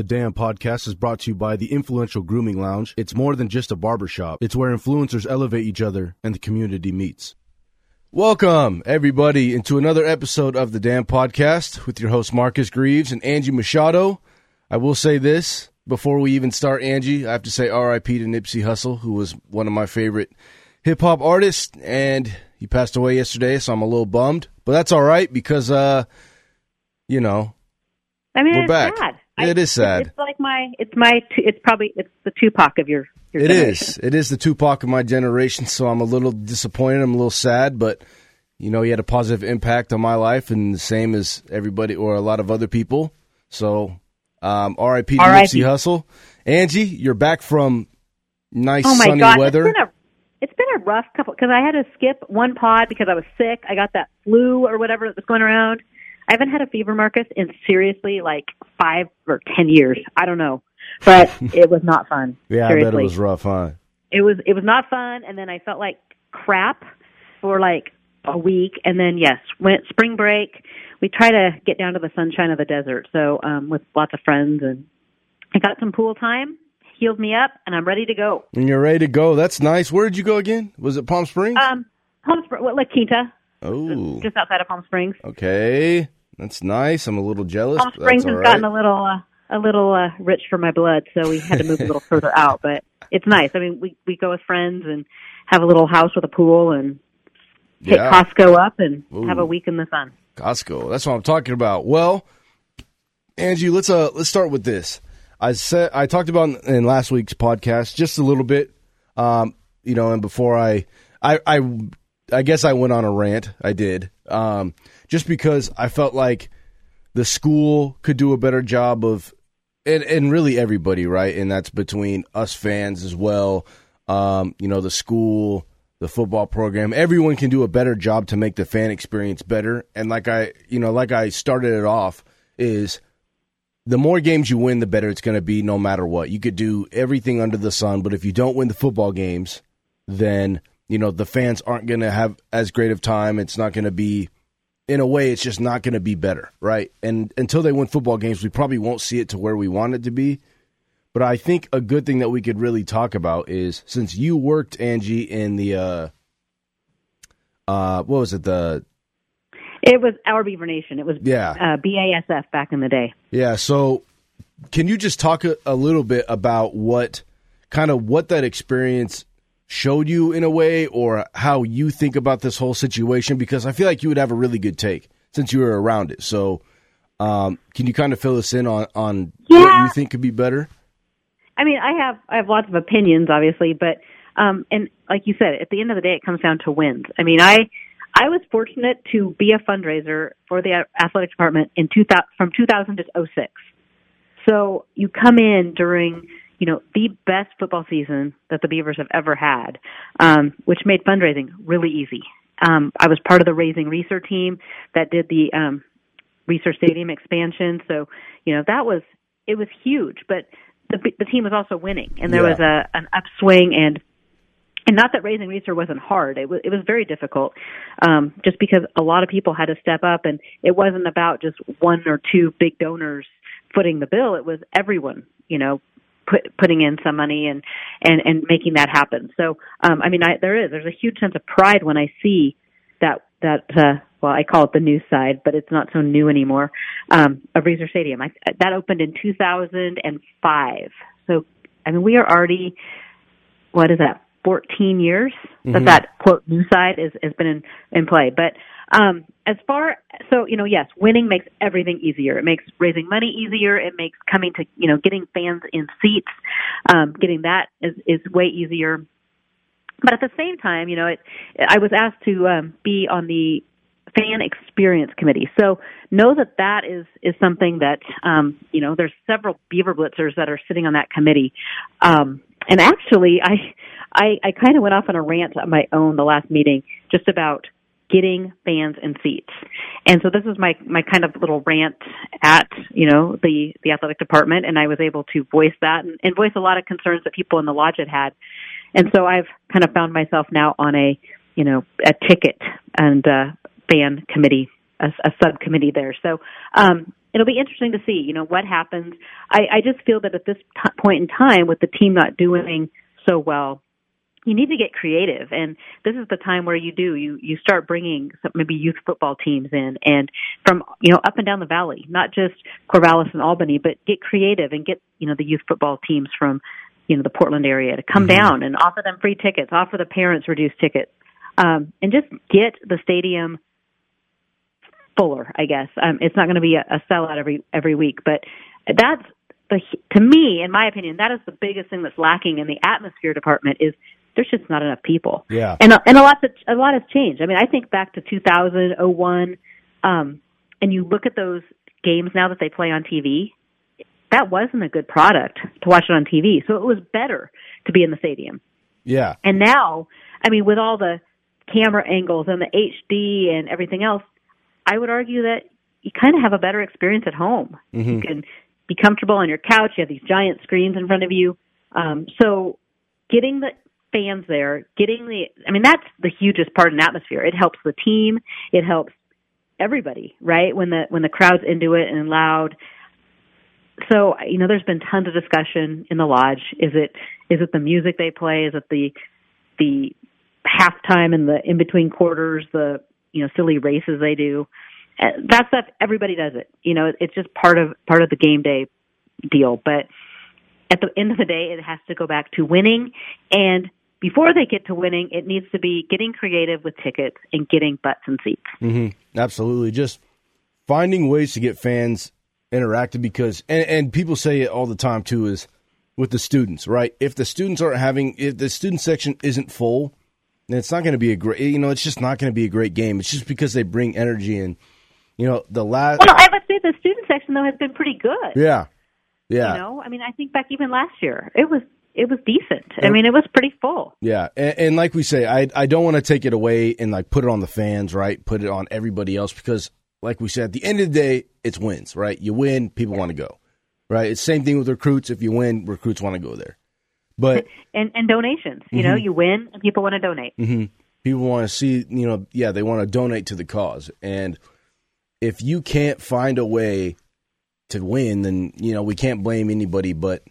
The Dam Podcast is brought to you by the Influential Grooming Lounge. It's more than just a barbershop, it's where influencers elevate each other and the community meets. Welcome, everybody, into another episode of The Dam Podcast with your host, Marcus Greaves and Angie Machado. I will say this before we even start, Angie. I have to say RIP to Nipsey Hussle, who was one of my favorite hip hop artists, and he passed away yesterday, so I'm a little bummed. But that's all right because, uh, you know, I mean, We're back. sad. It is sad. It's like my, it's my, it's probably, it's the Tupac of your. your It generation. is. It is the Tupac of my generation, so I'm a little disappointed. I'm a little sad, but you know, he had a positive impact on my life, and the same as everybody or a lot of other people. So, um, R.I.P. to. Nipsey Hussle. Angie, you're back from nice Oh my sunny god, weather. it's been a, it's been a rough couple because I had to skip one pod because I was sick. I got that flu or whatever that was going around. I haven't had a fever, Marcus, in seriously like five or ten years. I don't know, but it was not fun. yeah, seriously. I bet it was rough, huh? it was it was not fun and then i felt like crap for like a week and then yes went spring break we try to get down to the sunshine of the desert so um with lots of friends and i got some pool time healed me up and i'm ready to go And you're ready to go. That's nice. Where did you go again? Was it Palm Springs? um palm Springs, well, La Quinta, oh, just outside of palm springs okay. That's nice. I'm a little jealous. palm springs has all gotten a little uh, a little uh, rich for my blood so we had to move a little further out but it's nice i mean we we go with friends and have a little house with a pool and hit Yeah. costco up and have a week in the sun Costco. That's what I'm talking about. Well, Angie, let's uh let's start with this. I said I talked about in, in last week's podcast just a little bit. Um, you know, and before I I I I guess I went on a rant. I did. Um, just because I felt like the school could do a better job of and and really everybody, right? And that's between us fans as well. Um, you know, the school, the football program, everyone can do a better job to make the fan experience better. And like I, you know, like I started it off is the more games you win, the better it's going to be no matter what. You could do everything under the sun, but if you don't win the football games, then, you know, the fans aren't going to have as great of time. It's not going to be in a way, it's just not going to be better, right? And until they win football games, we probably won't see it to where we want it to be. But I think a good thing that we could really talk about is since you worked Angie in the uh, uh, what was it the It was our Beaver Nation. It was Yeah. uh, BASF back in the day. yeah? So can you just talk a, a little bit about what kind of what that experience showed you in a way, or how you think about this whole situation? Because I feel like you would have a really good take since you were around it. So. Um, can you kind of fill us in on, on what you think could be better? I mean, I have I have lots of opinions, obviously, but um, and like you said, at the end of the day, it comes down to wins. I mean, I I was fortunate to be a fundraiser for the athletic department in 2000 from 2000 to 06. So you come in during you know the best football season that the Beavers have ever had, um, which made fundraising really easy. Um, I was part of the Raising Reser team that did the um, Reser Stadium expansion. So, you know, that was it was huge, but the the team was also winning, and there Yeah. was a an upswing and. And not that raising Reser wasn't hard. It was it was very difficult, um, just because a lot of people had to step up, and it wasn't about just one or two big donors footing the bill. It was everyone, you know, put, putting in some money and and and making that happen. So, um, I mean, I, there is there's a huge sense of pride when I see that that uh, well, I call it the new side, but it's not so new anymore. Um, of Reser Stadium, I, that opened in 2005. So, I mean, we are already what is that? 14 years that that quote new side is has been in in play. But um, as far so you know, yes, winning makes everything easier. It makes raising money easier. It makes coming to you know getting fans in seats, um, getting that is is way easier. But at the same time, you know, it I was asked to um, be on the fan experience committee. So know that that is is something that um, you know. There's several Beaver Blitzers that are sitting on that committee, um, and actually, I I, I kind of went off on a rant on my own the last meeting just about getting fans in seats. And so this is my my kind of little rant at you know the the athletic department, and I was able to voice that and, and voice a lot of concerns that people in the lodge had had. And so I've kind of found myself now on a you know a ticket and uh, fan committee a, a subcommittee there. So um, it'll be interesting to see, you know, what happens. I, I just feel that at this t- point in time, with the team not doing so well, you need to get creative and this is the time where you do you you start bringing some, maybe youth football teams in and from you know up and down the valley not just corvallis and albany but get creative and get you know the youth football teams from you know the portland area to come mm-hmm. down and offer them free tickets offer the parents reduced tickets um and just get the stadium fuller i guess um it's not going to be a, a sellout every every week but that's the to me in my opinion that is the biggest thing that's lacking in the atmosphere department is there's just not enough people. Yeah. And and a lot a lot has changed. I mean, I think back to 2001 um and you look at those games now that they play on TV, that wasn't a good product to watch it on TV. So it was better to be in the stadium. Yeah. And now, I mean, with all the camera angles and the HD and everything else, I would argue that you kind of have a better experience at home. Mm-hmm. You can be comfortable on your couch. You have these giant screens in front of you. Um, so getting the fans there, getting the, I mean, that's the hugest part in atmosphere. It helps the team. It helps everybody, right? When the, when the crowd's into it and loud. So, you know, there's been tons of discussion in the lodge. Is it, is it the music they play? Is it the, the halftime and the in between quarters, the, you know, silly races they do? Uh, that stuff, everybody does it. You know, it's just part of, part of the game day deal. But, at the end of the day, it has to go back to winning and before they get to winning, it needs to be getting creative with tickets and getting butts and seats. Mm-hmm. Absolutely. Just finding ways to get fans interactive because, and, and people say it all the time too, is with the students, right? If the students aren't having, if the student section isn't full, then it's not going to be a great, you know, it's just not going to be a great game. It's just because they bring energy and, you know, the last. Well, I would say the student section though has been pretty good. Yeah. Yeah. You know, I mean, I think back even last year, it was it was decent. I mean, it was pretty full. Yeah, and, and, like we say, I I don't want to take it away and like put it on the fans, right? Put it on everybody else because, like we said, at the end of the day, it's wins, right? You win, people want to go, right? It's same thing with recruits. If you win, recruits want to go there. But and and donations, you mm-hmm. know, you win and people want to donate. Mm-hmm. People want to see, you know, yeah, they want to donate to the cause, and if you can't find a way to win, then you know we can't blame anybody but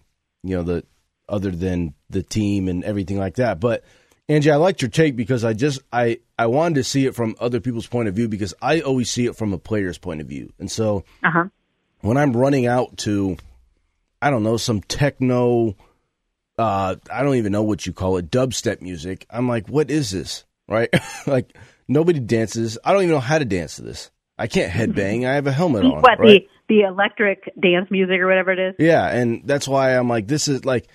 you know the other than the team and everything like that. But Angie, I liked your take because I just I I wanted to see it from other people's point of view because I always see it from a player's point of view, and so uh-huh. when I'm running out to I don't know some techno. Uh, I don't even know what you call it, dubstep music. I'm like, what is this? Right? like nobody dances. I don't even know how to dance to this. I can't headbang. I have a helmet on. What right? the the electric dance music or whatever it is? Yeah, and that's why I'm like, this is like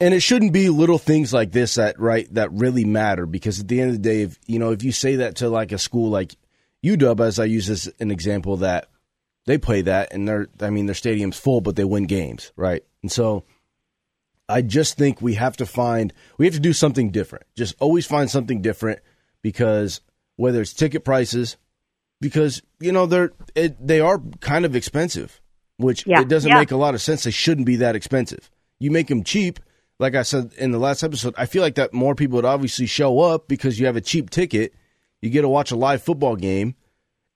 and it shouldn't be little things like this that right that really matter because at the end of the day if you know if you say that to like a school like UW as I use as an example that they play that and they're I mean their stadium's full but they win games right and so I just think we have to find we have to do something different just always find something different because whether it's ticket prices because you know they're it, they are kind of expensive which yeah. it doesn't yeah. make a lot of sense they shouldn't be that expensive you make them cheap like I said in the last episode, I feel like that more people would obviously show up because you have a cheap ticket. You get to watch a live football game,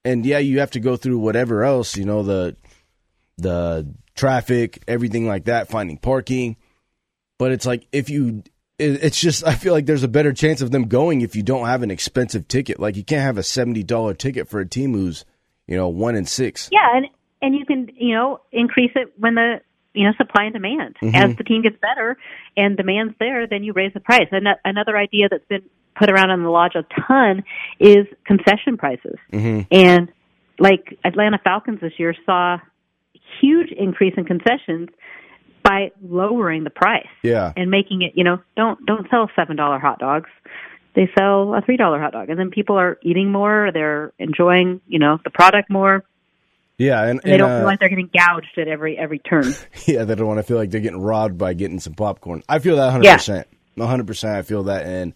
and yeah, you have to go through whatever else, you know, the the traffic, everything like that, finding parking. But it's like if you, it's just I feel like there's a better chance of them going if you don't have an expensive ticket. Like you can't have a seventy dollar ticket for a team who's you know one in six. Yeah, and and you can you know increase it when the you know supply and demand. Mm-hmm. As the team gets better and demand's there, then you raise the price. And another idea that's been put around on the lodge a ton is concession prices. Mm-hmm. And like Atlanta Falcons this year saw huge increase in concessions by lowering the price. Yeah. And making it, you know, don't don't sell seven dollar hot dogs. They sell a three dollar hot dog, and then people are eating more. They're enjoying, you know, the product more. Yeah, and, and they don't uh, feel like they're getting gouged at every every turn. yeah, they don't want to feel like they're getting robbed by getting some popcorn. I feel that 100. Yeah. percent 100. percent I feel that, and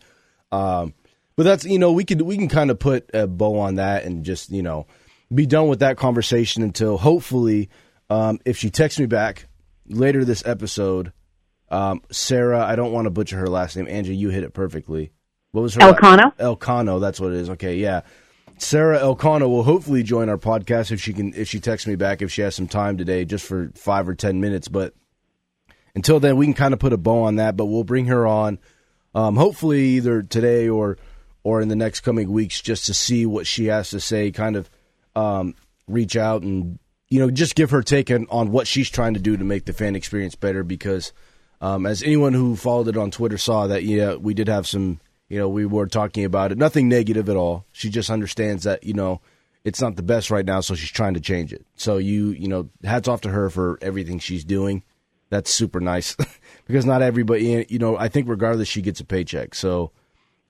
um, but that's you know we could we can kind of put a bow on that and just you know be done with that conversation until hopefully um, if she texts me back later this episode, um, Sarah. I don't want to butcher her last name. Angie, you hit it perfectly. What was her? Elcano. Elcano. That's what it is. Okay, yeah. Sarah Elcano will hopefully join our podcast if she can if she texts me back if she has some time today just for five or ten minutes. But until then, we can kind of put a bow on that. But we'll bring her on, um, hopefully either today or or in the next coming weeks, just to see what she has to say. Kind of um, reach out and you know just give her take on, on what she's trying to do to make the fan experience better. Because um, as anyone who followed it on Twitter saw, that yeah, we did have some. You know, we were talking about it. Nothing negative at all. She just understands that you know it's not the best right now, so she's trying to change it. So you you know, hats off to her for everything she's doing that's super nice because not everybody, you know, I think regardless, she gets a paycheck. So,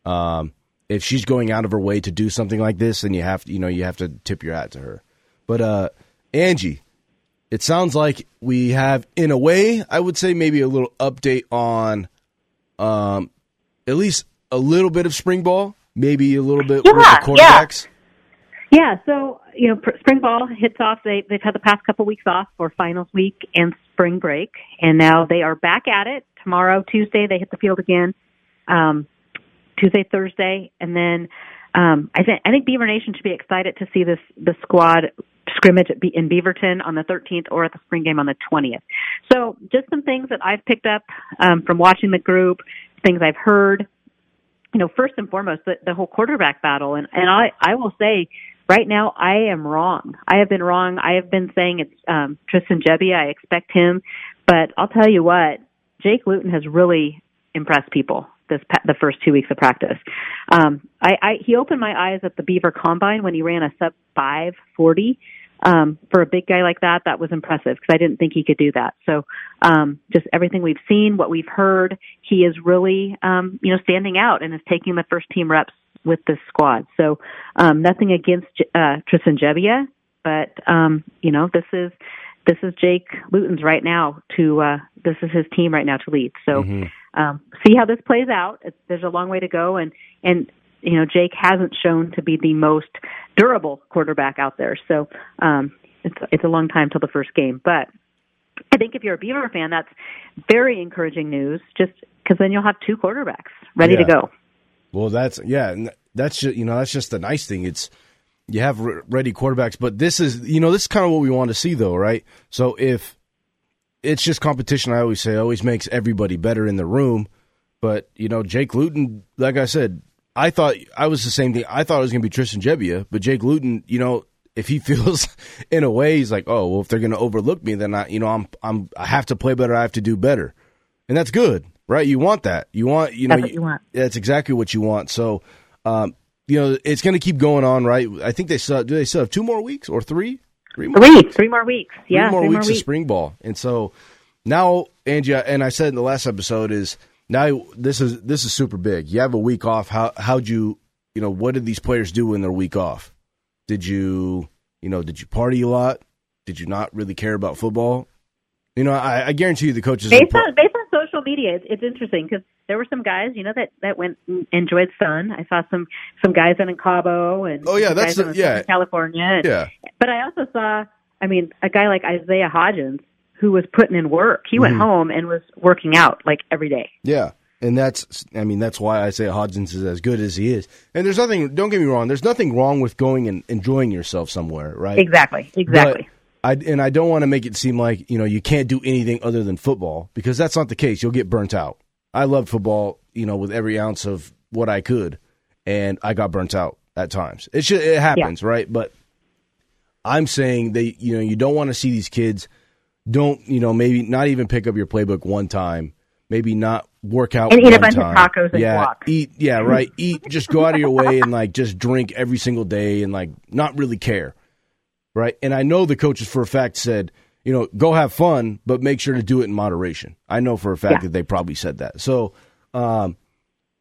um, if she's going out of her way to do something like this, then you have to, you know, you have to tip your hat to her. But, uh, Angie, it sounds like we have, in a way, I would say maybe a little update on, um, at least a little bit of spring ball, maybe a little bit yeah, with the quarterbacks. Yeah. Yeah, so you know, spring ball hits off. They they've had the past couple weeks off for finals week and spring break, and now they are back at it. Tomorrow, Tuesday, they hit the field again. Um, Tuesday, Thursday, and then um, I think I think Beaver Nation should be excited to see this the squad scrimmage at Be- in Beaverton on the 13th or at the spring game on the 20th. So, just some things that I've picked up um, from watching the group, things I've heard. You know, first and foremost, the, the whole quarterback battle, and and I I will say right now I am wrong. I have been wrong. I have been saying it's um, Tristan Gebbia. I expect him, but I'll tell you what, Jake Luton has really impressed people this the first two weeks of practice. Um, I, I he opened my eyes at the Beaver Combine when he ran a sub five forty. Um, for a big guy like that, that was impressive because I didn't think he could do that. So, um, just everything we've seen, what we've heard, he is really, um, you know, standing out and is taking the first team reps with this squad. So um, nothing against uh, Tristan Gebbia, but um, you know this is this is Jake Luton's right now to uh, this is his team right now to lead. So mm-hmm. um, see how this plays out. It's, there's a long way to go, and and you know Jake hasn't shown to be the most durable quarterback out there. So um, it's it's a long time till the first game, but. I think if you're a Beaver fan, that's very encouraging news. Just because then you'll have two quarterbacks ready yeah. to go. Well, that's yeah, that's just you know that's just the nice thing. It's you have ready quarterbacks, but this is you know this is kind of what we want to see though, right? So if it's just competition, I always say always makes everybody better in the room. But you know, Jake Luton, like I said, I thought I was the same thing. I thought it was going to be Tristan Gebbia, but Jake Luton, you know, if he feels in a way, he's like, oh, well, if they're going to overlook me, then I, you know, I'm, I'm, I have to play better. I have to do better, and that's good right? You want that. You want you know that's, you want. that's exactly what you want. So, um, you know, it's going to keep going on, right? I think they still do. They still have two more weeks or three, three more, three, three more weeks. Yeah, three more three weeks more of spring ball, and so now, Angie, and I said in the last episode is now this is this is super big. You have a week off. How how'd you you know what did these players do in their week off? Did you you know did you party a lot? Did you not really care about football? You know, I, I guarantee you the coaches based on based on social media, it's, it's interesting because there were some guys, you know, that that went and enjoyed sun. I saw some some guys in Cabo and oh yeah, that's the, yeah California. Yeah, but I also saw, I mean, a guy like Isaiah Hodgins who was putting in work. He went mm-hmm. home and was working out like every day. Yeah. And that's, I mean, that's why I say Hodgins is as good as he is. And there's nothing, don't get me wrong, there's nothing wrong with going and enjoying yourself somewhere, right? Exactly, exactly. But I, and I don't want to make it seem like you know you can't do anything other than football because that's not the case. You'll get burnt out. I loved football, you know, with every ounce of what I could, and I got burnt out at times. It should, it happens, yeah. right? But I'm saying that you know you don't want to see these kids. Don't you know? Maybe not even pick up your playbook one time. Maybe not work out and eat a bunch time. of tacos and yeah, walk. Eat, yeah, right. eat. Just go out of your way and like just drink every single day and like not really care right? And I know the coaches for a fact said, you know, go have fun, but make sure to do it in moderation. I know for a fact yeah. that they probably said that. So um,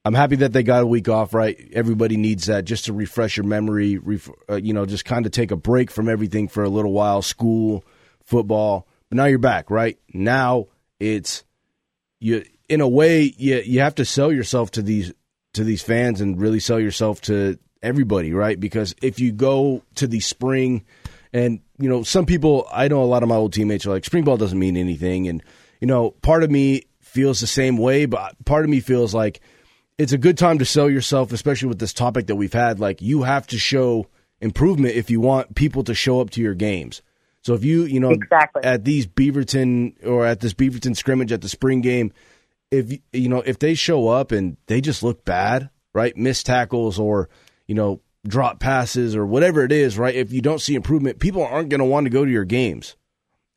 I'm happy that they got a week off, right? Everybody needs that just to refresh your memory, ref- uh, you know, just kind of take a break from everything for a little while, school, football. But now you're back, right? Now it's you in a way you you have to sell yourself to these to these fans and really sell yourself to everybody, right? Because if you go to the spring and, you know, some people, I know a lot of my old teammates are like, spring ball doesn't mean anything. And, you know, part of me feels the same way, but part of me feels like it's a good time to sell yourself, especially with this topic that we've had. Like, you have to show improvement if you want people to show up to your games. So if you, you know, Exactly. at these Beaverton or at this Beaverton scrimmage at the spring game, if you know if they show up and they just look bad, right, missed tackles or you know drop passes or whatever it is, right? If you don't see improvement, people aren't going to want to go to your games.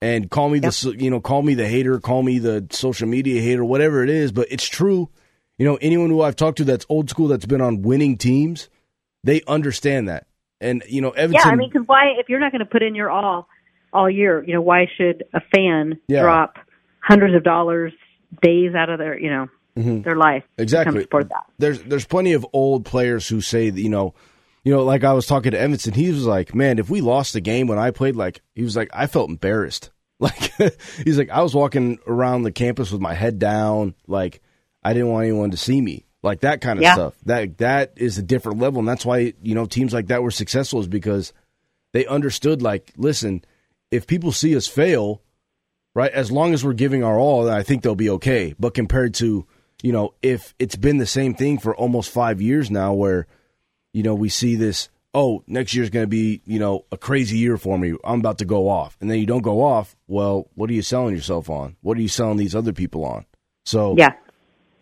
And call me the you know call me the hater, call me the social media hater, whatever it is, but it's true. You know, anyone who I've talked to that's old school that's been on winning teams, they understand that. And you know, Evanston. Yeah, I mean, because why, if you're not going to put in your all all year, you know, why should a fan Yeah. drop hundreds of dollars, days out of their, you know, their life Mm-hmm. Exactly. support that? There's there's plenty of old players who say that, you know, you know, like I was talking to Evanston, he was like, "Man, if we lost the game when I played, like he was like, I felt embarrassed. Like he's like, I was walking around the campus with my head down, like I didn't want anyone to see me, like that kind of Yeah. stuff. That that is a different level, and that's why you know teams like that were successful is because they understood. Like, listen, if people see us fail, right? As long as we're giving our all, then I think they'll be okay. But compared to, you know, if it's been the same thing for almost five years now, where, you know, we see this, oh, next year's going to be, you know, a crazy year for me. I'm about to go off. And then you don't go off. Well, what are you selling yourself on? What are you selling these other people on? So, Yeah,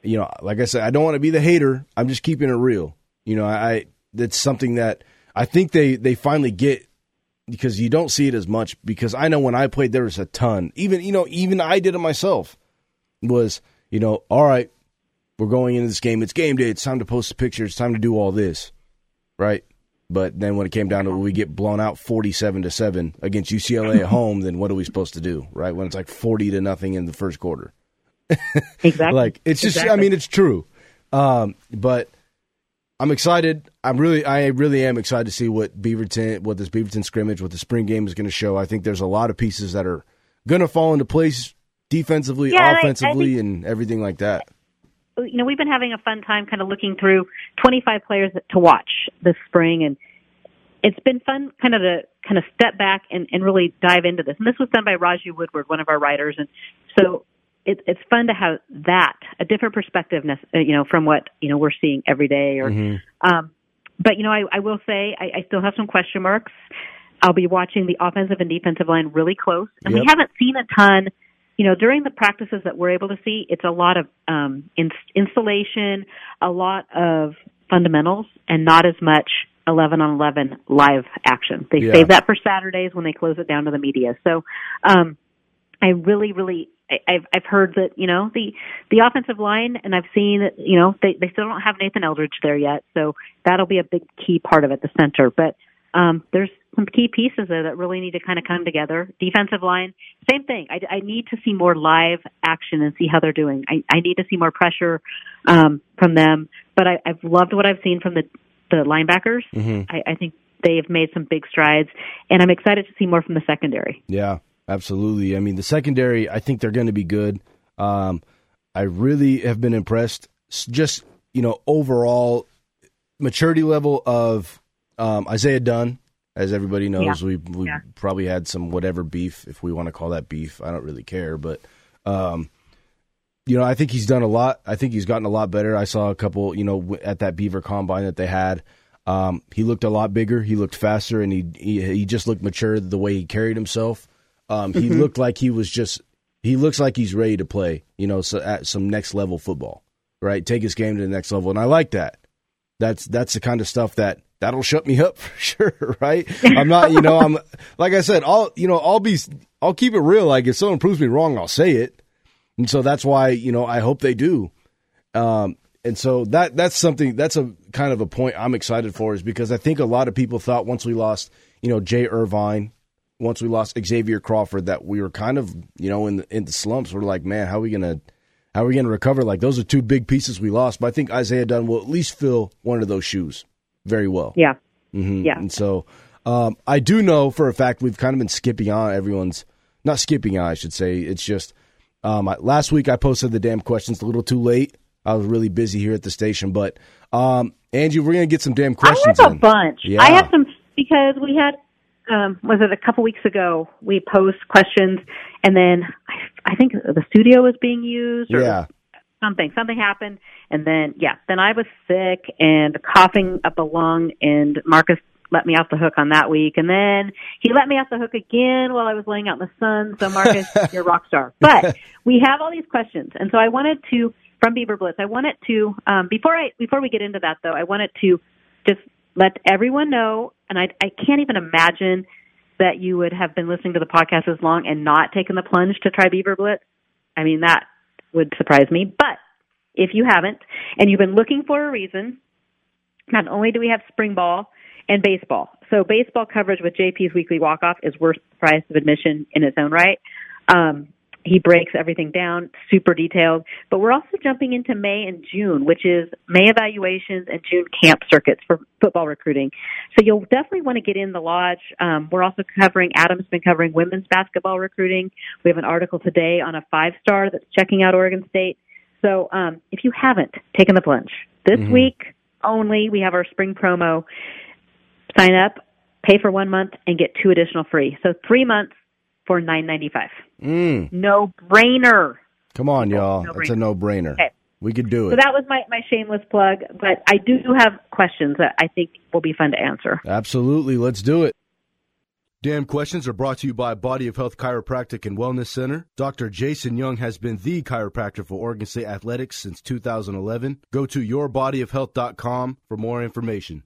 you know, like I said, I don't want to be the hater. I'm just keeping it real. You know, I that's something that I think they they finally get because you don't see it as much. Because I know when I played, there was a ton. Even you know, even I did it myself. Was you know, all right, we're going into this game. It's game day. It's time to post the picture. It's time to do all this, right? But then when it came down to we get blown out forty-seven to seven against UCLA at home, then what are we supposed to do, right? When it's like forty to nothing in the first quarter. exactly. Like it's just, I mean, it's true. Um, but I'm excited. I'm really, I really am excited to see what Beaverton, what this Beaverton scrimmage, what the spring game is going to show. I think there's a lot of pieces that are going to fall into place defensively, Yeah, and I- I offensively, and everything like that. you know, we've been having a fun time kind of looking through 25 players to watch this spring and it's been fun kind of to kind of step back and, and really dive into this. And this was done by Raju Woodward, one of our writers. And so it, it's fun to have that, a different perspective, uh, you know, from what, you know, we're seeing every day or, um, but you know, I, I will say I, I still have some question marks. I'll be watching the offensive and defensive line really close. And Yep. we haven't seen a ton you know, during the practices that we're able to see, it's a lot of um, in- installation, a lot of fundamentals, and not as much 11 on 11 live action. They Yeah. save that for Saturdays when they close it down to the media. So, um, I really, really, I've I've heard that you know the the offensive line, and I've seen that you know they they still don't have Nathan Eldridge there yet, so that'll be a big key part of it, the center. But um, there's some key pieces there that really need to kind of come together. Defensive line, same thing. I, I need to see more live action and see how they're doing. I, I need to see more pressure um, from them. But I, I've loved what I've seen from the the linebackers. I, I think they have made some big strides, and I'm excited to see more from the secondary. Yeah, absolutely. I mean, the secondary, I think they're going to be good. Um, I really have been impressed. Just you know, overall maturity level of um, Isaiah Dunn. As everybody knows, Yeah. we we Yeah. probably had some whatever beef, if we want to call that beef. I don't really care, but um, you know, I think he's done a lot. I think he's gotten a lot better. I saw a couple, you know, at that Beaver combine that they had. Um, he looked a lot bigger. He looked faster, and he he, he just looked mature the way he carried himself. Um, he looked like he was just. He looks like he's ready to play. You know, so at some next level football, right? Take his game to the next level, and I like that. That's that's the kind of stuff that that'll shut me up for sure, right? I'm not, you know, I'm like I said, I'll you know, I'll be, I'll keep it real. Like if someone proves me wrong, I'll say it, and so that's why you know I hope they do. Um, and so that that's something that's a kind of a point I'm excited for is because I think a lot of people thought once we lost, you know, Jay Irvine, once we lost Xavier Crawford, that we were kind of you know in the, in the slumps. We're like, man, how are we gonna how are we gonna recover? Like those are two big pieces we lost. But I think Isaiah Dunn will at least fill one of those shoes very well. Yeah, Mhm. Yeah. And so um, I do know for a fact we've kind of been skipping on everyone's not skipping on, I should say. It's just um, I, last week I posted the damn questions a little too late. I was really busy here at the station, but um, Angie, we're gonna get some damn questions I have a in. bunch. Yeah. I have some because we had um was it a couple weeks ago we posed questions and then I, I think the studio was being used or Yeah. something something happened and then yeah then I was sick and coughing up a lung and Marcus let me off the hook on that week. And then he let me off the hook again while I was laying out in the sun. So Marcus, you're a rock star. But we have all these questions. And so I wanted to, from Beaver Blitz, I wanted to, um, before I, before we get into that though, I wanted to just let everyone know, and I, I can't even imagine that you would have been listening to the podcast as long and not taken the plunge to try Beaver Blitz. I mean, that would surprise me. But if you haven't, and you've been looking for a reason, not only do we have spring ball and baseball. So baseball coverage with JP's weekly walk off is worth the price of admission in its own right. Um, he breaks everything down, super detailed. But we're also jumping into May and June, which is May evaluations and June camp circuits for football recruiting. So you'll definitely want to get in the lodge. Um, we're also covering, Adam's been covering women's basketball recruiting. We have an article today on a five star that's checking out Oregon State. So um, if you haven't taken the plunge, this mm-hmm. week only we have our spring promo. Sign up, pay for one month, and get two additional free. So three months for nine ninety five. Mm. No brainer. Come on, y'all. No It's a no brainer. Okay. We could do it. So that was my, my shameless plug, but I do have questions that I think will be fun to answer. Absolutely. Let's do it. Damn Questions are brought to you by Body of Health Chiropractic and Wellness Center. Dr. Jason Young has been the chiropractor for Oregon State Athletics since 2011. Go to yourbodyofhealth.com for more information.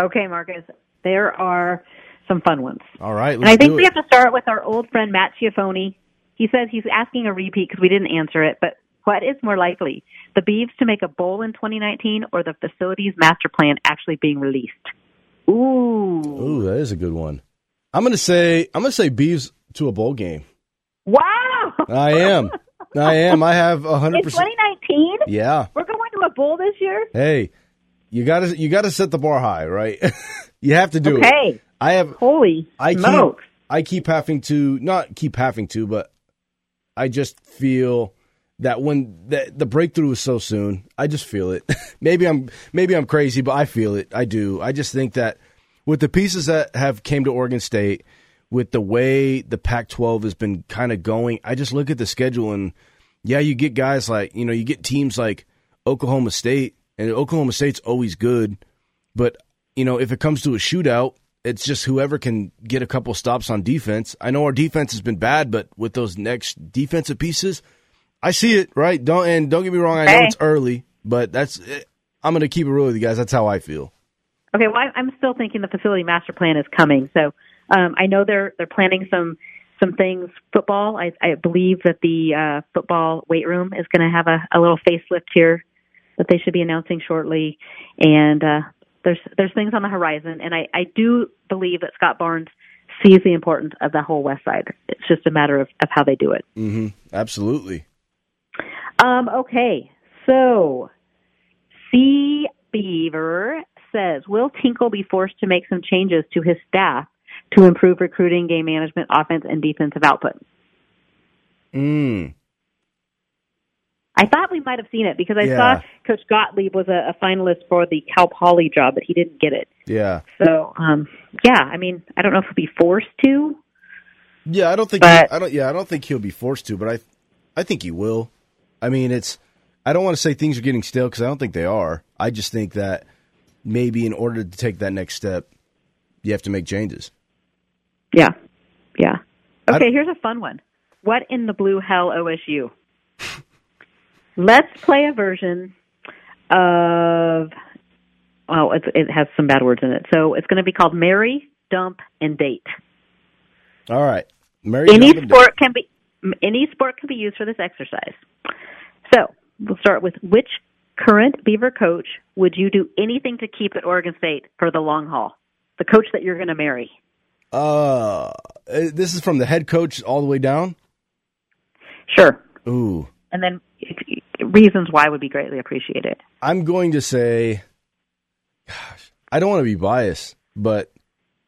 Okay, Marcus. There are some fun ones. All right, and I think we have to start with our old friend Matt Schiaffoni. He says he's asking a repeat because we didn't answer it, but what is more likely, the Beavs to make a bowl in 2019 or the facilities master plan actually being released? Ooh. Ooh, that is a good one. I'm going to say I'm going to say Beavs to a bowl game. Wow. I am. I am. I have 100%. 2019? Yeah. We're going to a bowl this year? Hey, you got to you got to set the bar high, right? you have to do okay. it. I have Holy I smokes. keep I keep having to not keep having to, but I just feel that when the, the breakthrough is so soon, I just feel it. maybe I'm maybe I'm crazy, but I feel it. I do. I just think that with the pieces that have came to Oregon State, with the way the Pac-12 has been kind of going, I just look at the schedule and yeah, you get guys like you know you get teams like Oklahoma State, and Oklahoma State's always good, but you know if it comes to a shootout, it's just whoever can get a couple stops on defense. I know our defense has been bad, but with those next defensive pieces, I see it right. Don't and don't get me wrong. I know it's early, but that's I'm going to keep it real with you guys. That's how I feel. Okay, well, I'm still thinking the facility master plan is coming. So um, I know they're they're planning some some things. Football, I, I believe that the uh, football weight room is going to have a, a little facelift here that they should be announcing shortly, and uh, there's there's things on the horizon. And I, I do believe that Scott Barnes sees the importance of the whole West Side. It's just a matter of, of how they do it. Mm-hmm. Absolutely. Um, okay, so C Beaver says, will Tinkle be forced to make some changes to his staff to improve recruiting, game management, offense, and defensive output? Mm. I thought we might have seen it because I yeah. saw Coach Gottlieb was a, a, finalist for the Cal Poly job, but he didn't get it. Yeah. So, um, yeah, I mean, I don't know if he'll be forced to. Yeah, I don't think. But, I don't. Yeah, I don't think he'll be forced to, but I, I think he will. I mean, it's. I don't want to say things are getting stale because I don't think they are. I just think that maybe in order to take that next step, you have to make changes. Yeah. Yeah. Okay, here's a fun one. What in the blue hell OSU? Let's play a version of. Well, it has some bad words in it, so it's going to be called "Marry, Dump, and Date." All right, Marry. Any sport can be any sport can be used for this exercise. So we'll start with which current Beaver coach would you do anything to keep at Oregon State for the long haul? The coach that you're going to marry. Uh, this is from the head coach all the way down. Sure. Ooh. And then reasons why would be greatly appreciated. I'm going to say, gosh, I don't want to be biased, but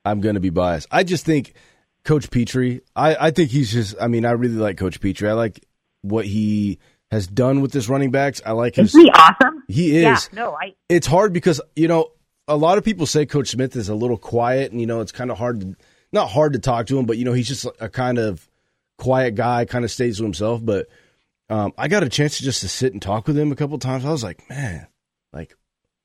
I'm going to be biased. I just think Coach Pitre. I I think he's just. I mean, I really like Coach Pitre. I like what he has done with this running backs. I like his. Is he awesome? He is. Yeah, no, I. It's hard because you know a lot of people say Coach Smith is a little quiet, and you know it's kind of hard to not hard to talk to him, but you know he's just a kind of quiet guy, kind of stays to himself. But um, I got a chance to just to sit and talk with him a couple times. I was like, man, like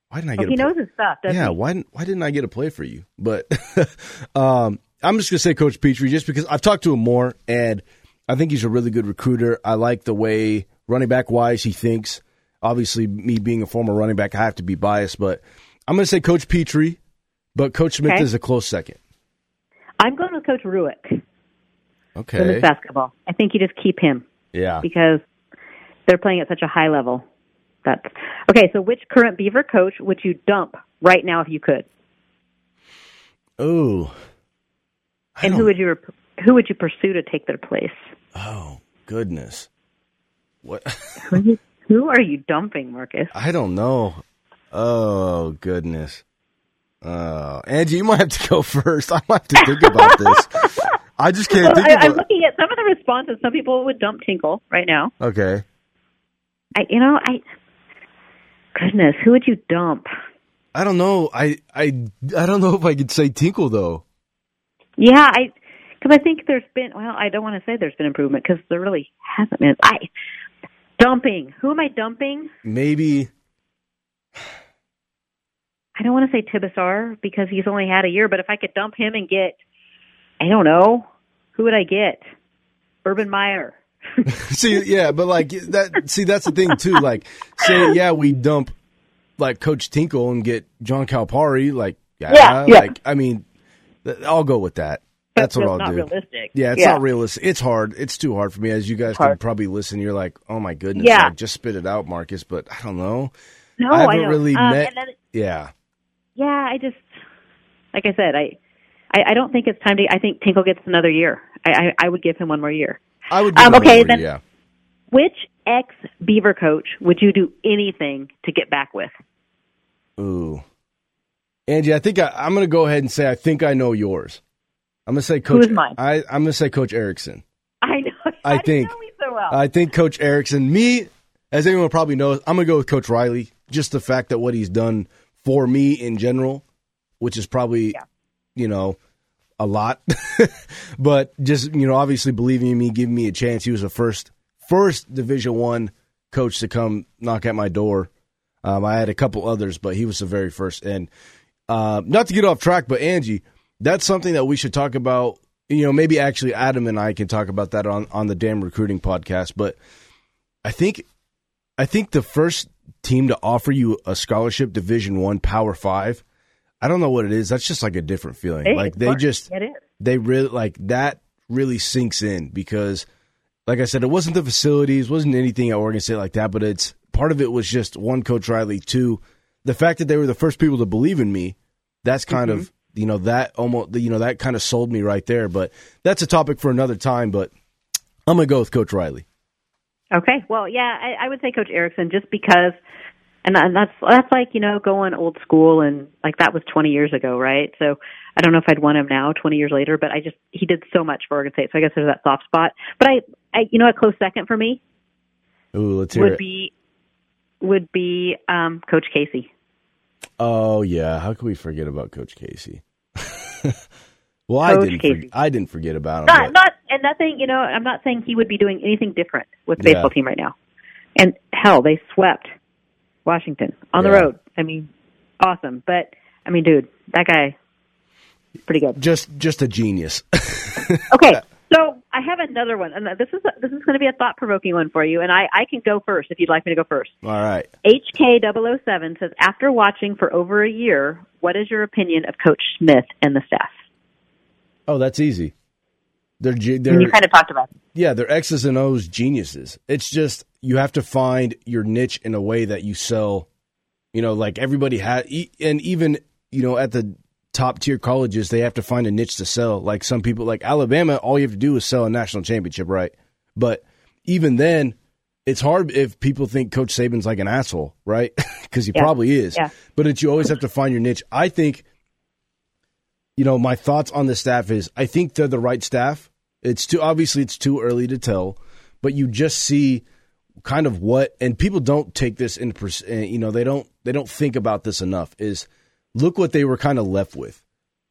why didn't I get? he a play? knows his stuff, doesn't yeah, he? why didn't why didn't I get a play for you? But um, I'm just gonna say Coach Pitre just because I've talked to him more, and I think he's a really good recruiter. I like the way running back wise he thinks. Obviously, me being a former running back, I have to be biased, but I'm gonna say Coach Pitre, but Coach Smith Okay. is a close second. I'm going with Coach Rueck, Okay, women's basketball. I think you just keep him yeah, because they're playing at such a high level. That's okay. So, which current Beaver coach would you dump right now if you could? oh, And who would you who would you pursue to take their place? oh goodness, what? Who are you, who are you dumping, Marcus? I don't know. Oh goodness. Uh, Angie, you might have to go first. I might have to think about this. I just can't Well, think I, I'm looking at some of the responses. Some people would dump Tinkle right now. Okay. I, you know, I. Goodness, who would you dump? I don't know. I I I don't know if I could say Tinkle though. Yeah, I because I think there's been. Well, I don't want to say there's been improvement because there really hasn't been. I dumping. Who am I dumping? Maybe I don't want to say Tibesar because he's only had a year. But if I could dump him and get, I don't know, who would I get? Urban Meyer. see yeah, but like that. See that's the thing too. Like say yeah, we dump like Coach Tinkle and get John Calipari. Like yeah, Yeah, yeah. like I mean, th- I'll go with that. That's what just I'll not do. realistic. Yeah, it's not realistic. It's hard. It's too hard for me. As you guys can probably listen, you're like, oh my goodness, Yeah. like, just spit it out, Marcus. But I don't know. No, I I, haven't know. really um, met- then, Yeah, yeah, I just, like I said, I, I, I don't think it's time to. I think Tinkle gets another year. I, I, I would give him one more year. I would. Um, okay, then- yeah. Which ex Beaver coach would you do anything to get back with? Ooh, Angie, I think I, I'm going to go ahead and say I think I know yours. I'm going to say Coach. Who's mine? I, I'm going to say Coach Erickson. I know. I think- know me so well. I think Coach Erickson. Me, as anyone probably knows, I'm going to go with Coach Riley. Just the fact that what he's done for me in general, which is probably, Yeah. you know, a lot. but just you know, obviously believing in me, giving me a chance. He was the first first Division One coach to come knock at my door. Um, I had a couple others, but he was the very first. And uh, not to get off track, but Angie, that's something that we should talk about. You know, maybe actually Adam and I can talk about that on on the damn recruiting podcast. But I think I think the first team to offer you a scholarship, Division One, Power Five. I don't know what it is. That's just like a different feeling. Hey, like they just It they really like that really sinks in because like I said, it wasn't the facilities, wasn't anything at Oregon State like that, but it's part of it was just one coach Riley, two, the fact that they were the first people to believe in me. That's kind Mm-hmm. of you know that almost you know that kind of sold me right there. But that's a topic for another time. But I'm gonna go with Coach Riley. Okay. Well, yeah, I, I would say Coach Erickson just because, and, that's that's like you know going old school and like that was 20 years ago, right? So I don't know if I'd want him now, 20 years later, but I just he did so much for Oregon State, so I guess there's that soft spot. But I, I you know, a close second for me Ooh, let's hear would it. be would be um, Coach Casey. oh yeah, how could we forget about Coach Casey? well, I didn't. Casey. For, I didn't forget about him. Not but- not and nothing, you know, I'm not saying he would be doing anything different with the Yeah. baseball team right now. And hell, they swept Washington on the road. I mean, awesome. But I mean, dude, that guy pretty good. just just a genius. Okay, so I have another one, and this is this is going to be a thought provoking one for you, and I I can go first if you'd like me to go first. All right. HK007 says, after watching for over a year, what is your opinion of Coach Smith and the staff? Oh, that's easy. They're they're you kind of talked about. It. yeah, they're X's and O's geniuses. It's just you have to find your niche in a way that you sell. You know, like everybody has, and even you know at the top tier colleges, they have to find a niche to sell. Like some people, like Alabama, all you have to do is sell a national championship, right? But even then, it's hard if people think Coach Saban's like an asshole, right? Because he Yeah. probably is. Yeah. But it's you always have to find your niche. I think you know, my thoughts on the staff is I think they're the right staff. It's too obviously it's too early to tell, but you just see kind of what and people don't take this in uh, you know they don't they don't think about this enough is look what they were kind of left with.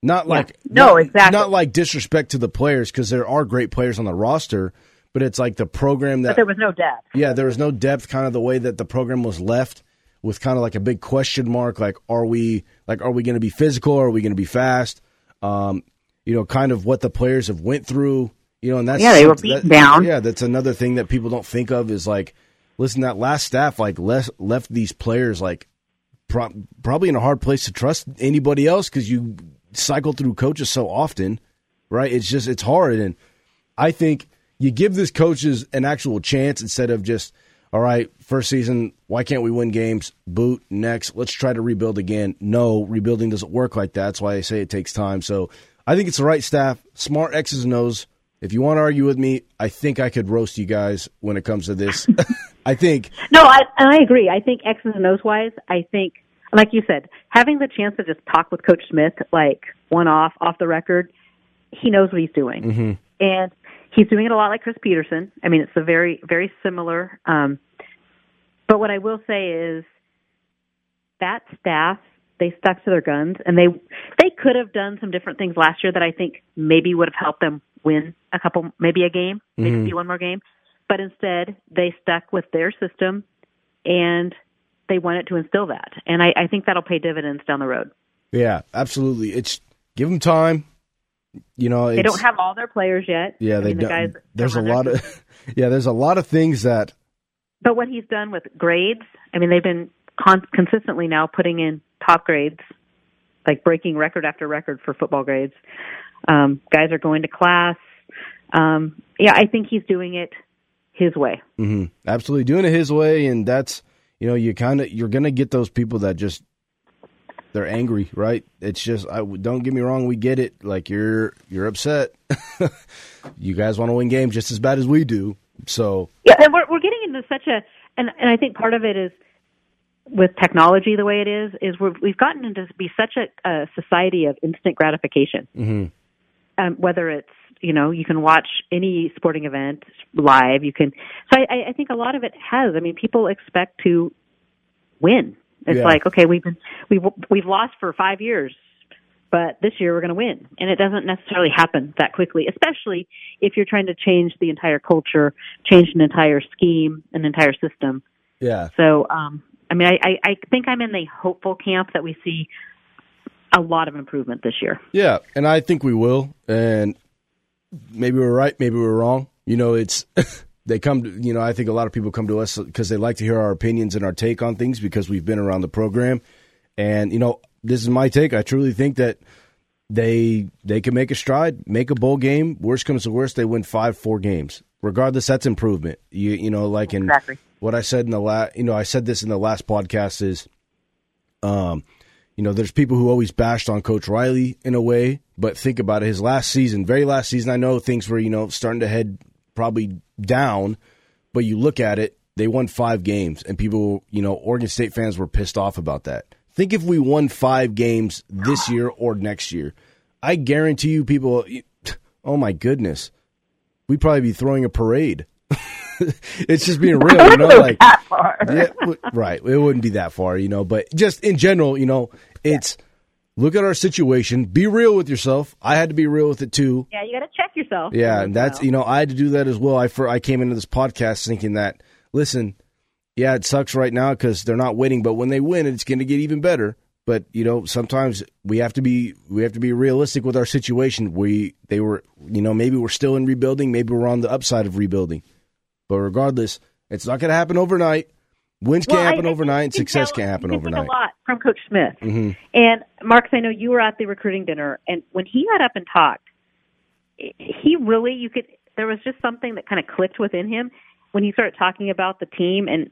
Not like No, not- exactly. not like disrespect to the players because there are great players on the roster, but it's like the program that But there was no depth. yeah, there was no depth, kind of the way that the program was left. with kind of like a big question mark. Like, are we like are we going to be physical? Are we going to be fast? Um, you know, kind of what the players have went through. You know, and that's yeah, they were beaten that, down. Yeah, that's another thing that people don't think of is like, listen, that last staff like left left these players like pro- probably in a hard place to trust anybody else because you cycle through coaches so often, right? It's just it's hard, and I think you give these coaches an actual chance instead of just all right, first season, why can't we win games? Boot next, let's try to rebuild again. No, rebuilding doesn't work like that. That's why I say it takes time. So I think it's the right staff, smart X's and O's. If you want to argue with me, I think I could roast you guys when it comes to this. I think. No, I, and I agree. I think X's and O's wise, I think, like you said, having the chance to just talk with Coach Smith, like one off, off the record, he knows what he's doing. Mm-hmm. And he's doing it a lot like Chris Petersen. I mean, it's a very, very similar. Um, but what I will say is that staff they stuck to their guns and they they could have done some different things last year that I think maybe would have helped them win a couple maybe a game, maybe Mhm. one more game. But instead they stuck with their system and they wanted to instill that. And I, I think that'll pay dividends down the road. Yeah, absolutely. It's give them time. You know, They don't have all their players yet. Yeah, I they mean, don't. guys there's a lot of yeah. There's a lot of things that But what he's done with grades, I mean, they've been con- consistently now putting in top grades, like breaking record after record for football grades. Um, guys are going to class. Um, yeah, I think he's doing it his way. hmm absolutely doing it his way, and that's you know you kind of you're gonna get those people that just they're angry, right? It's just I don't get me wrong, we get it. Like you're you're upset. you guys want to win games just as bad as we do. So Yeah, and we're we're getting into such a and and I think part of it is with technology the way it is is we're, we've gotten into be such a, a society of instant gratification. mhm. Um, whether it's you know you can watch any sporting event live you can so I, I think a lot of it has i mean people expect to win. It's Yeah. like okay we've been we've we've lost for five years but this year we're going to win. And it doesn't necessarily happen that quickly especially if you're trying to change the entire culture change an entire scheme an entire system. Yeah, so um i mean i i, I think i'm in the hopeful camp that we see a lot of improvement this year yeah, and I think we will. And maybe we're right, maybe we're wrong. You know, it's they come to you know I think a lot of people come to us because they like to hear our opinions and our take on things because we've been around the program. And you know, this is my take. I truly think that they they can make a stride, make a bowl game. Worst comes to worst, they win five, four games. Regardless, that's improvement. You you know, like in Exactly. what I said in the last, you know, I said this in the last podcast is, um, you know, there's people who always bashed on Coach Riley in a way, but think about it. His last season, very last season, I know things were, you know, starting to head probably down, but you look at it, they won five games, and people, you know, Oregon State fans were pissed off about that. Think if we won five games this year or next year, I guarantee you, people, oh my goodness, we'd probably be throwing a parade. It's just being real, you know, like that far. yeah, right. It wouldn't be that far, you know, but just in general, you know, it's look at our situation, be real with yourself. I had to be real with it too. Yeah, you got to check yourself. Yeah, and that's you know, I had to do that as well. I for I came into this podcast thinking that listen, yeah, it sucks right now because they're not winning, but when they win, it's going to get even better. But you know, sometimes we have to be we have to be realistic with our situation. We they were you know maybe we're still in rebuilding, maybe we're on the upside of rebuilding, but regardless, it's not going to happen overnight. Wins can't Well, happen I overnight, and think you can success can't happen you can take overnight. A lot from Coach Smith. Mhm. And Marcus, I know you were at the recruiting dinner, and when he got up and talked, he really you could there was just something that kind of clicked within him when he started talking about the team, and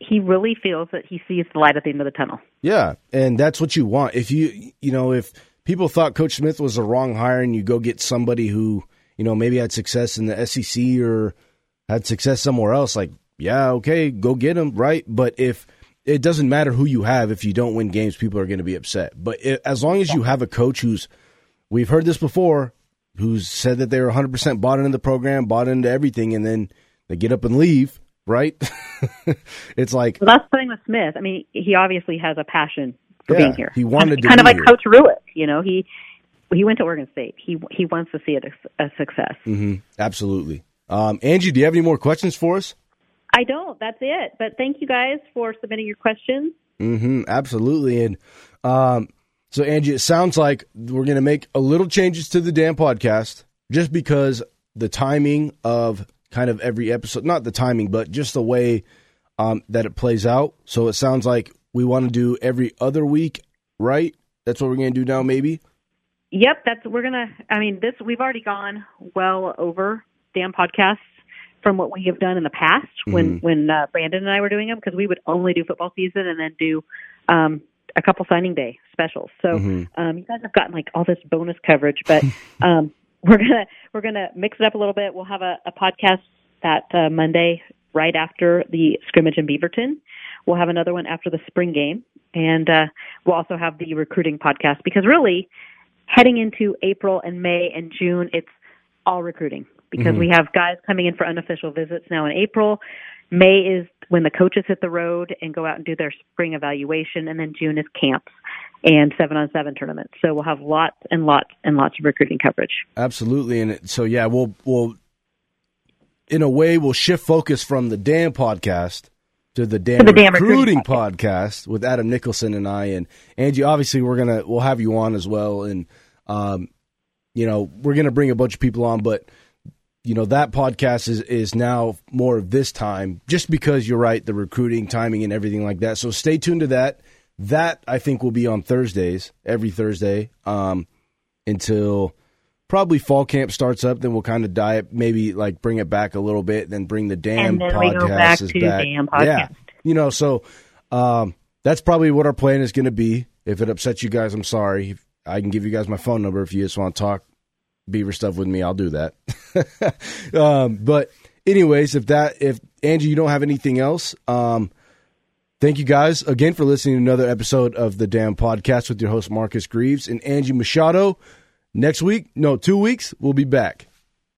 he really feels that he sees the light at the end of the tunnel. Yeah, and that's what you want. If you you know if people thought Coach Smith was the wrong hire, and you go get somebody who you know maybe had success in the SEC or had success somewhere else, like yeah, okay, go get him, right? But if it doesn't matter who you have, if you don't win games, people are going to be upset. But it, as long as you have a coach who's we've heard this before, who's said that they're 100 percent bought into the program, bought into everything, and then they get up and leave, right? it's like Well, that's the thing with Smith. I mean, he obviously has a passion for Yeah, being here. he wanted kind to kind of like here. Coach Rueck. You know, he he went to Oregon State. He he wants to see it a, a success. hmm absolutely. Um, Angie, do you have any more questions for us? I don't. That's it. But thank you guys for submitting your questions. Mm-hmm, absolutely. And um, so, Angie, it sounds like we're going to make a little changes to the Dam Podcast just because the timing of kind of every episode, not the timing, but just the way um, that it plays out. So it sounds like we want to do every other week, right? That's what we're going to do now, maybe? Yep, that's we're gonna. I mean, this we've already gone well over Dam Podcasts from what we have done in the past when Mm-hmm. when uh, Brandon and I were doing them because we would only do football season and then do um, a couple signing day specials. So Mhm. um, you guys have gotten like all this bonus coverage, but um, we're gonna we're gonna mix it up a little bit. We'll have a, a podcast that uh, Monday right after the scrimmage in Beaverton. We'll have another one after the spring game, and uh, we'll also have the recruiting podcast because really heading into April and May and June, it's all recruiting because Mhm. we have guys coming in for unofficial visits now in April. May is when the coaches hit the road and go out and do their spring evaluation, and then June is camps and seven on seven tournaments. So we'll have lots and lots and lots of recruiting coverage. Absolutely. And so, yeah, we'll, we'll, in a way, we'll shift focus from the Dam Podcast to the damn, the damn recruiting, recruiting podcast with Adam Nicholson and I and Angie. Obviously, we're gonna we'll have you on as well, and um, you know we're gonna bring a bunch of people on, but you know that podcast is is now more of this time, just because you're right, the recruiting timing and everything like that. So stay tuned to that. That I think will be on Thursdays, every Thursday, um, until probably fall camp starts up. Then we'll kind of diet, maybe like bring it back a little bit, then bring the Dam Podcast back is to back. Dam Podcast. Yeah, you know, so um, that's probably what our plan is going to be. If it upsets you guys, I'm sorry. I can give you guys my phone number if you just want to talk beaver stuff with me. I'll do that. um, but anyways, if that if Angie, you don't have anything else, um, thank you guys again for listening to another episode of the Dam Podcast with your host Marcus Greaves and Angie Machado. Next week, no, two weeks, we'll be back.